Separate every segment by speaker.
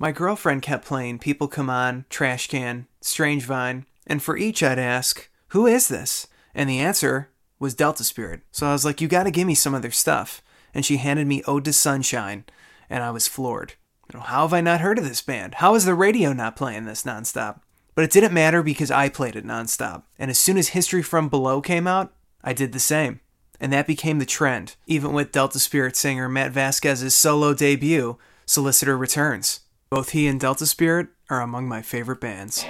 Speaker 1: My girlfriend kept playing People Come On, Trash Can, Strange Vine, and for each I'd ask, Who is this? And the answer was Delta Spirit. So I was like, You gotta give me some of their stuff. And she handed me Ode to Sunshine, and I was floored. You know, how have I not heard of this band? How is the radio not playing this nonstop? But it didn't matter because I played it nonstop. And as soon as History from Below came out, I did the same. And that became the trend, even with Delta Spirit singer Matt Vasquez's solo debut, Solicitor Returns. Both he and Delta Spirit are among my favorite bands.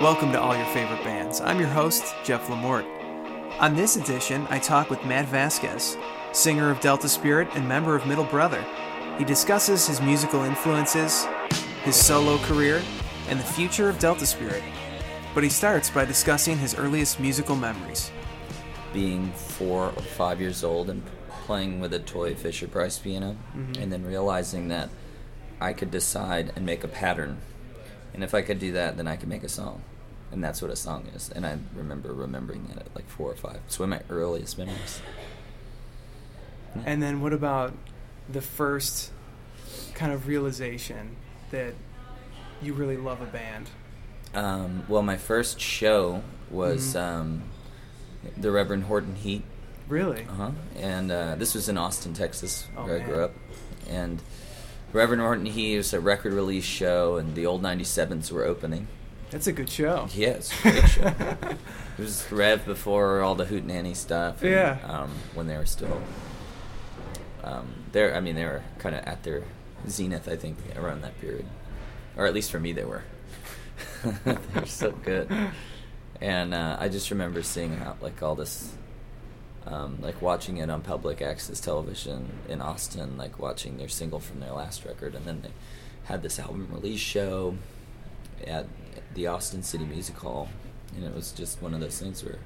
Speaker 1: Welcome to All Your Favorite Bands. I'm your host, Jeff Lamort. On this edition, I talk with Matt Vasquez, singer of Delta Spirit and member of Middle Brother. He discusses his musical influences, his solo career, and the future of Delta Spirit. But he starts by discussing his earliest musical memories.
Speaker 2: being four or five years old and playing with a toy Fisher Price piano, and then realizing that I could decide and make a pattern, and if I could do that, then I could make a song, and that's what a song is. And I remember remembering that at like four or five. It's one of my earliest memories.
Speaker 1: And then what about the first kind of realization that you really love a band?
Speaker 2: Um, well, my first show was
Speaker 1: Mhm.
Speaker 2: um, the Reverend Horton Heat.
Speaker 1: Really?
Speaker 2: Uh huh. And uh, this was in Austin, Texas,
Speaker 1: Oh,
Speaker 2: where I grew up. And Reverend Horton was a record release show, and the old 97s were opening.
Speaker 1: That's a good show.
Speaker 2: Yeah, it's a great show. It was Rev before all the Hoot Nanny stuff. and,
Speaker 1: Yeah.
Speaker 2: Um, when they were still. Um, they're, I mean, they were kind of at their zenith, I think, around that period. Or at least for me, they were. they were so good. And uh, I just remember seeing how, like, all this. Um, like watching it on public access television in Austin, like watching their single from their last record, and then they had this album release show at the Austin City Music Hall, and it was just one of those things where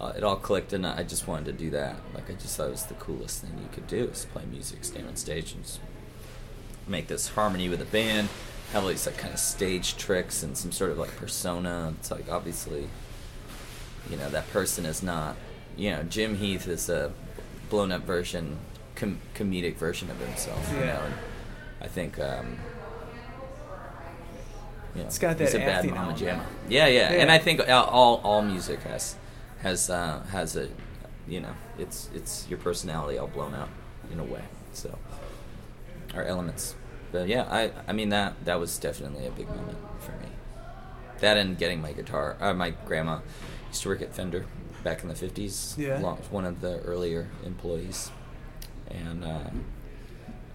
Speaker 2: uh, it all clicked, and I just wanted to do that. Like I just thought it was the coolest thing you could do is play music, stand on stage, and make this harmony with a band, have all these like kind of stage tricks and some sort of like persona. It's like obviously, you know, that person is not, you know, Jim Heath is a blown up version, com- comedic version of himself. You
Speaker 1: Yeah.
Speaker 2: know, and I think. Um, you know,
Speaker 1: It's got that.
Speaker 2: he's a bad mama jamma. Yeah, yeah,
Speaker 1: Yeah.
Speaker 2: and I think all all, all music has has uh, has a you know it's it's your personality all blown out in a way. So our elements, but yeah, I I mean that that was definitely a big moment for me. That and getting my guitar. Uh, my grandma used to work at Fender back in the fifties.
Speaker 1: Yeah.
Speaker 2: one of the earlier employees, and uh,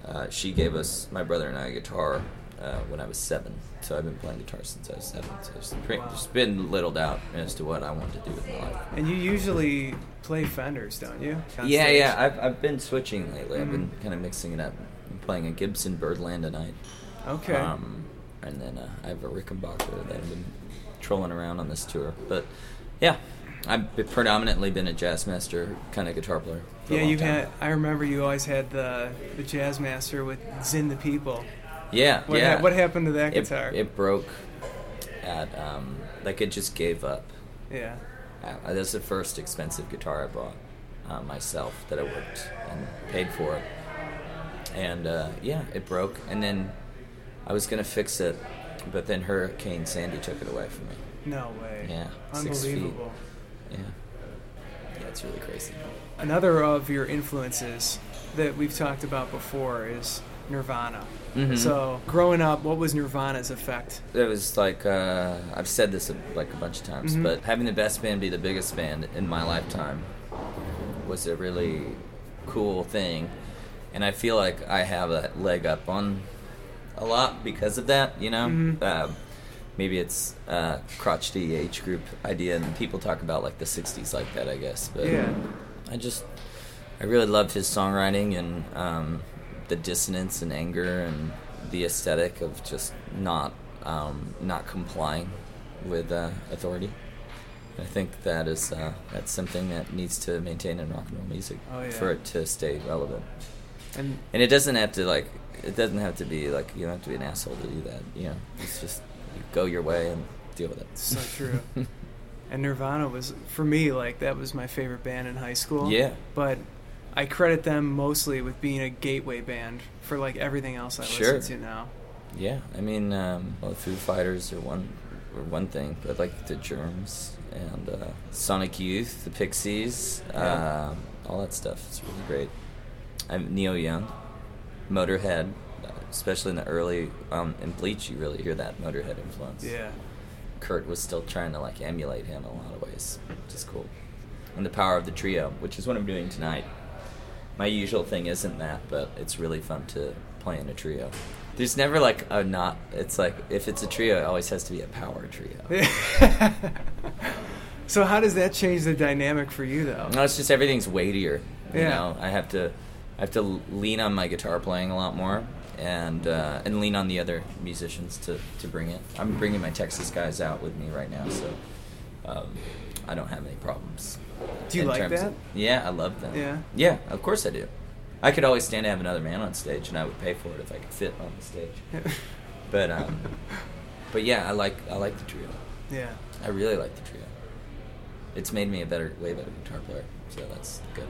Speaker 2: uh, she gave us my brother and I a guitar uh, when I was seven. So I've been playing guitar since I was seven. So it's pretty, just been little doubt as to what I want to do with my life.
Speaker 1: And you usually play Fenders, don't you?
Speaker 2: Yeah, yeah. I've I've been switching lately. I've been kind of mixing it up. I'm playing a Gibson Birdland tonight.
Speaker 1: Okay.
Speaker 2: Um, and then uh, I have a Rickenbacker that I've been trolling around on this tour. But yeah, I've predominantly been a Jazzmaster kind of guitar player.
Speaker 1: Yeah, you had. I remember you always had the the Jazzmaster with Zin the People.
Speaker 2: Yeah,
Speaker 1: What,
Speaker 2: yeah.
Speaker 1: ha- what happened to that
Speaker 2: it,
Speaker 1: guitar?
Speaker 2: it broke at um, like it just gave up.
Speaker 1: yeah.
Speaker 2: Uh, that was the first expensive guitar I bought uh, myself that I worked and paid for it. And uh, yeah, it broke. And then I was gonna fix it, but then Hurricane Sandy took it away from me.
Speaker 1: No way.
Speaker 2: Yeah, six feet.
Speaker 1: Unbelievable.
Speaker 2: Yeah, yeah, it's really crazy.
Speaker 1: Another of your influences that we've talked about before is Nirvana.
Speaker 2: Mhm.
Speaker 1: So, growing up, what was Nirvana's effect?
Speaker 2: It was like uh, I've said this a, like a bunch of times,
Speaker 1: Mhm.
Speaker 2: but having the best band be the biggest band in my lifetime was a really cool thing, and I feel like I have a leg up on a lot because of that. You know,
Speaker 1: Mhm.
Speaker 2: um, maybe it's uh, crotchety age group idea, and people talk about like the '60s like that, I guess. But
Speaker 1: Yeah.
Speaker 2: I just I really loved his songwriting and um, the dissonance and anger and the aesthetic of just not um, not complying with uh, authority. I think that is uh, that's something that needs to maintain in rock and roll music
Speaker 1: Oh, yeah.
Speaker 2: for it to stay relevant.
Speaker 1: And
Speaker 2: And it doesn't have to like it doesn't have to be like you don't have to be an asshole to do that. You know, it's just you go your way and deal with it.
Speaker 1: so true. and Nirvana was for me like that was my favorite band in high school.
Speaker 2: Yeah.
Speaker 1: But I credit them mostly with being a gateway band for like everything else I
Speaker 2: Sure.
Speaker 1: listen to now.
Speaker 2: Yeah, I mean, um, well, Foo Fighters are one, are one thing, but like the Germs and uh, Sonic Youth, the Pixies,
Speaker 1: Yeah.
Speaker 2: um, all that stuff. It's really great. I'm Neil Young, Motorhead, uh, especially in the early um, in Bleach, you really hear that Motorhead influence.
Speaker 1: Yeah.
Speaker 2: Kurt was still trying to like emulate him in a lot of ways, which is cool. And the power of the trio, which is what I'm doing tonight. My usual thing isn't that, but it's really fun to play in a trio. There's never like a not. It's like if it's a trio, it always has to be a power trio.
Speaker 1: so how does that change the dynamic for you though?
Speaker 2: No, it's just everything's weightier. You
Speaker 1: Yeah.
Speaker 2: know, I have to, I have to lean on my guitar playing a lot more, and uh, and lean on the other musicians to to bring it. I'm bringing my Texas guys out with me right now, so um, I don't have any problems.
Speaker 1: Do you like that?
Speaker 2: of- yeah, I love them.
Speaker 1: Yeah?
Speaker 2: yeah, of course I do. I could always stand to have another man on stage, and I would pay for it if I could fit on the stage. But um, but yeah, I like I like the trio.
Speaker 1: yeah.
Speaker 2: I really like the trio. It's made me a better, way better guitar player. So that's good.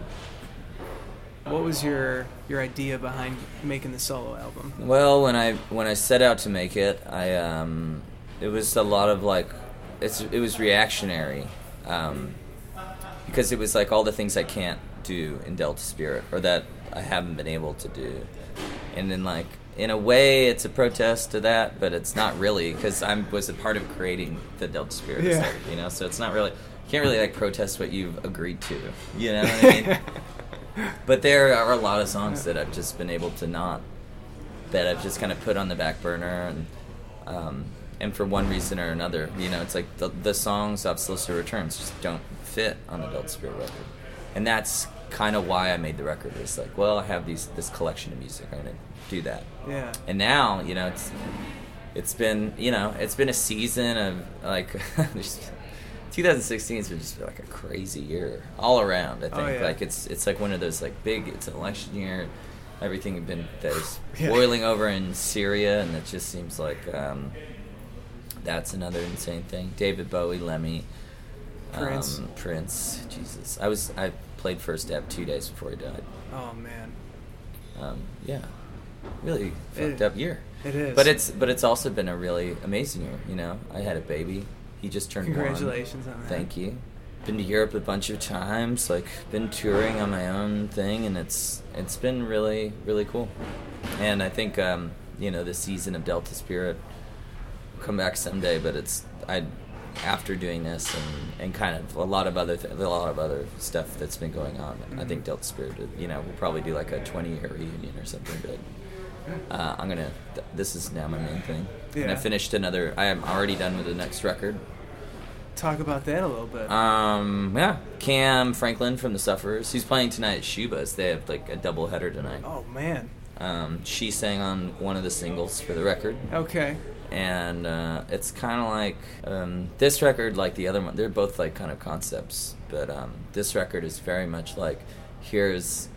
Speaker 1: What was your your idea behind making the solo album?
Speaker 2: Well, when I when I set out to make it, I um, it was a lot of like, it's it was reactionary, um, because it was like all the things I can't do in Delta Spirit or that I haven't been able to do, and then like in a way it's a protest to that, but it's not really because I was a part of creating the Delta Spirit,
Speaker 1: Yeah.
Speaker 2: you know. So it's not really you can't really like protest what you've agreed to, you know what I mean? But there are a lot of songs that I've just been able to not, that I've just kind of put on the back burner, and um, and for one reason or another, you know, it's like the, the songs of Solicitor Returns just don't fit on the Adult Spirit record, and that's kind of why I made the record. It's like, well, I have these this collection of music, I'm gonna do that,
Speaker 1: yeah.
Speaker 2: and now you know it's it's been you know it's been a season of like. there's- 2016 has been just like a crazy year all around. I think
Speaker 1: Oh, yeah.
Speaker 2: like it's it's like one of those like big. It's an election year. Everything had been that is
Speaker 1: Yeah.
Speaker 2: boiling over in Syria, and it just seems like um, that's another insane thing. David Bowie, Lemmy,
Speaker 1: Prince.
Speaker 2: um, Prince. Jesus, I was I played first step two days before he died.
Speaker 1: Oh man.
Speaker 2: Um, yeah, really
Speaker 1: It-
Speaker 2: fucked up year.
Speaker 1: It is.
Speaker 2: But it's but it's also been a really amazing year. You know, I had a baby. He just turned one.
Speaker 1: Congratulations on that.
Speaker 2: Thank you. Been to Europe a bunch of times. Like been touring on my own thing, and it's it's been really really cool. And I think um, you know the season of Delta Spirit will come back someday. But it's I after doing this and, and kind of a lot of other th- a lot of other stuff that's been going on. I think. Delta Spirit, you know, we'll probably do like a 20 year reunion or something. But uh, I'm gonna. Th- this is now my main thing. And I finished another. I am already done with the next record.
Speaker 1: Talk about that a little bit.
Speaker 2: Um, yeah, Kam Franklin from the Suffers. He's playing tonight at Schubas. They have like a double header tonight.
Speaker 1: oh man.
Speaker 2: Um, she sang on one of the singles for the record,
Speaker 1: Okay.
Speaker 2: and uh, it's kind of like um, this record, like the other one. They're both like kind of concepts, but um, this record is very much like here's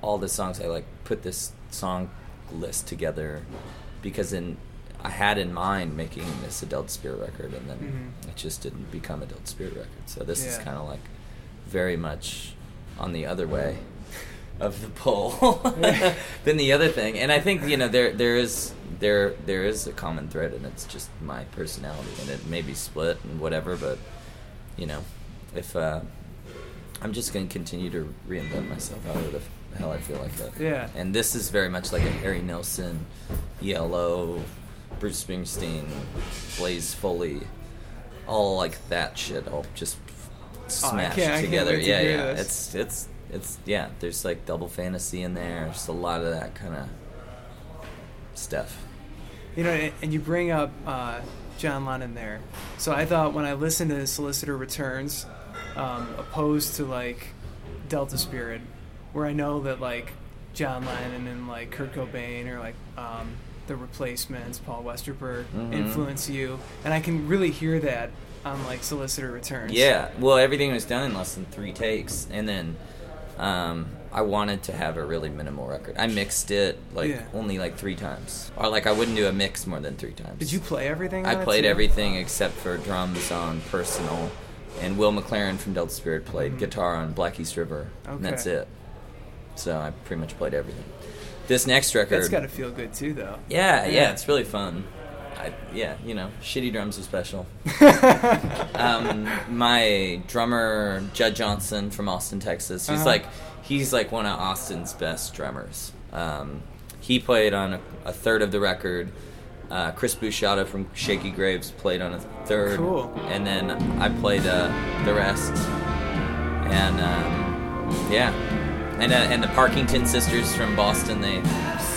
Speaker 2: all the songs I like. Put this song list together because in I had in mind making this Adult Spirit record, and then
Speaker 1: Mhm.
Speaker 2: it just didn't become Adult Spirit record. So this is kind of like very much on the other way of the pole than the other thing. And I think you know there there is there there is a common thread, and it's just my personality, and it may be split and whatever, but you know if uh, I'm just going to continue to reinvent myself however the hell I feel like that.
Speaker 1: Yeah.
Speaker 2: And this is very much like a Harry Nilsson, Yellow, Bruce Springsteen, Blaze Foley, all like that shit, all just smashed
Speaker 1: can't- I can't
Speaker 2: together.
Speaker 1: to
Speaker 2: yeah, yeah.
Speaker 1: this.
Speaker 2: It's it's it's yeah. There's like double fantasy in there. Just a lot of that kind of stuff.
Speaker 1: You know, and, and you bring up uh, John Lennon there. So I thought when I listened to Solicitor Returns, um, opposed to like Delta Spirit, where I know that like John Lennon and like Kurt Cobain or like um, the Replacements, Paul Westerberg
Speaker 2: Mhm.
Speaker 1: influence you, and I can really hear that on like Solicitor Returns.
Speaker 2: Yeah, well, everything was done in less than three takes, and then um, I wanted to have a really minimal record. I mixed it like
Speaker 1: Yeah.
Speaker 2: only like three times, or like I wouldn't do a mix more than three times.
Speaker 1: Did you play everything?
Speaker 2: I played everything except for drums on Personal, and Will McLaren from Delta Spirit played
Speaker 1: Mhm.
Speaker 2: guitar on Black East River, and that's it. So I pretty much played everything. This next record,
Speaker 1: That's got to feel good too, though.
Speaker 2: yeah, yeah,
Speaker 1: Yeah.
Speaker 2: it's really fun. I, yeah, you know, shitty drums are special. um, my drummer Judd Johnson from Austin, Texas. He's
Speaker 1: Uh-huh.
Speaker 2: like he's like one of Austin's best drummers. Um, he played on a, a third of the record. Uh, Chris Boosahda from Shakey Graves played on a third,
Speaker 1: Cool.
Speaker 2: and then I played uh, the rest. And um, yeah, and uh, and the Parkington sisters from Boston they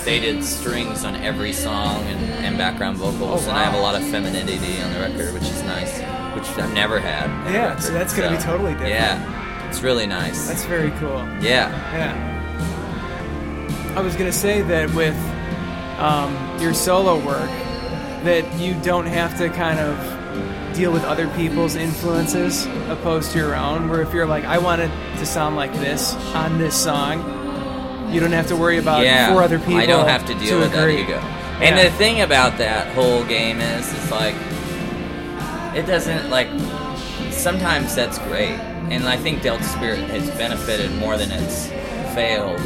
Speaker 2: they did strings on every song and, and background vocals,
Speaker 1: Oh,
Speaker 2: and I have a lot of femininity on the record, which is nice, which I've never had.
Speaker 1: Yeah, so that's gonna be totally different.
Speaker 2: Yeah, it's really nice.
Speaker 1: That's very cool.
Speaker 2: yeah,
Speaker 1: Yeah. I was gonna say that with um, your solo work, that you don't have to kind of deal with other people's influences opposed to your own. Where if you're like, I want it to sound like this on this song, you don't have to worry about
Speaker 2: yeah.
Speaker 1: four other people.
Speaker 2: I don't have to deal with
Speaker 1: agree.
Speaker 2: that ego. And
Speaker 1: Yeah.
Speaker 2: the thing about that whole game is, it's like it doesn't like. Sometimes that's great, and I think Delta Spirit has benefited more than it's failed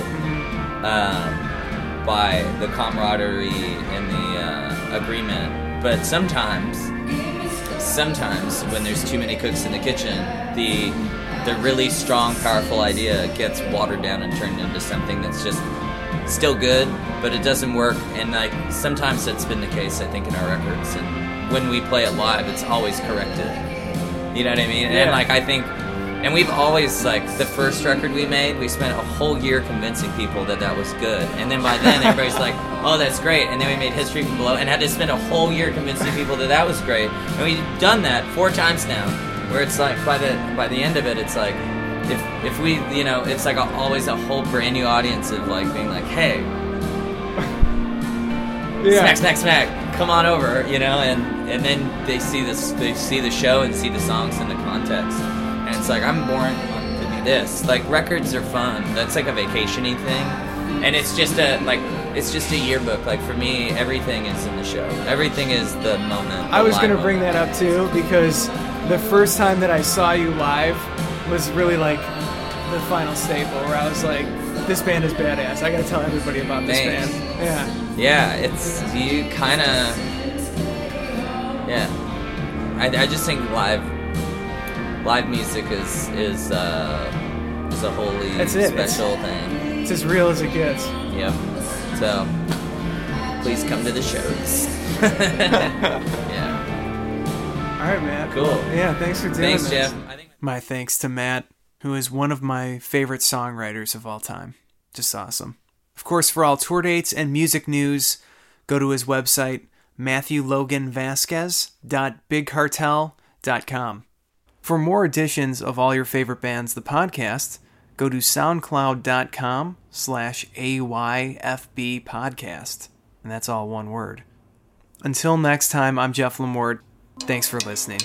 Speaker 2: um, by the camaraderie and the uh, agreement. But sometimes, sometimes when there's too many cooks in the kitchen, the the really strong, powerful idea gets watered down and turned into something that's just still good, but it doesn't work. And like sometimes that's been the case, I think, in our records. And when we play it live, it's always corrected. You know what I mean?
Speaker 1: Yeah.
Speaker 2: And like I think, and we've always like the first record we made, we spent a whole year convincing people that that was good. And then by then, everybody's like, "Oh, that's great." And then we made History from Below, and had to spend a whole year convincing people that that was great. And we've done that four times now, where it's like by the by the end of it, it's like. If, if we you know it's like a, always a whole brand new audience of like being like hey
Speaker 1: Yeah.
Speaker 2: smack, smack, smack. Come on over, you know, and and then they see this, they see the show and see the songs in the context, and it's like I'm born to do this. Like records are fun. That's like a vacationy thing, and it's just a like it's just a yearbook. Like for me, everything is in the show. Everything is the moment.
Speaker 1: I was going to bring that up too because the first time that I saw you live was really like the final staple where I was like, this band is badass. I got to tell everybody about this
Speaker 2: Thanks.
Speaker 1: band. Yeah.
Speaker 2: Yeah, it's you kind of. Yeah, I, I just think live live music is is uh, is a wholly
Speaker 1: That's it, it's-
Speaker 2: special thing.
Speaker 1: It's as real as it gets.
Speaker 2: Yep. So please come to the shows. yeah.
Speaker 1: All right, man.
Speaker 2: Cool.
Speaker 1: Yeah, thanks for doing
Speaker 2: Thanks,
Speaker 1: this.
Speaker 2: Jeff. Think
Speaker 1: My thanks to Matt, who is one of my favorite songwriters of all time. Just awesome. Of course, for all tour dates and music news, go to his website, matthewloganvasquez.bigcartel.com. For more editions of all your favorite bands, the podcast, go to soundcloud.com slash AYFB podcast. And that's all one word. Until next time, I'm Jeff Lemort. Thanks for listening.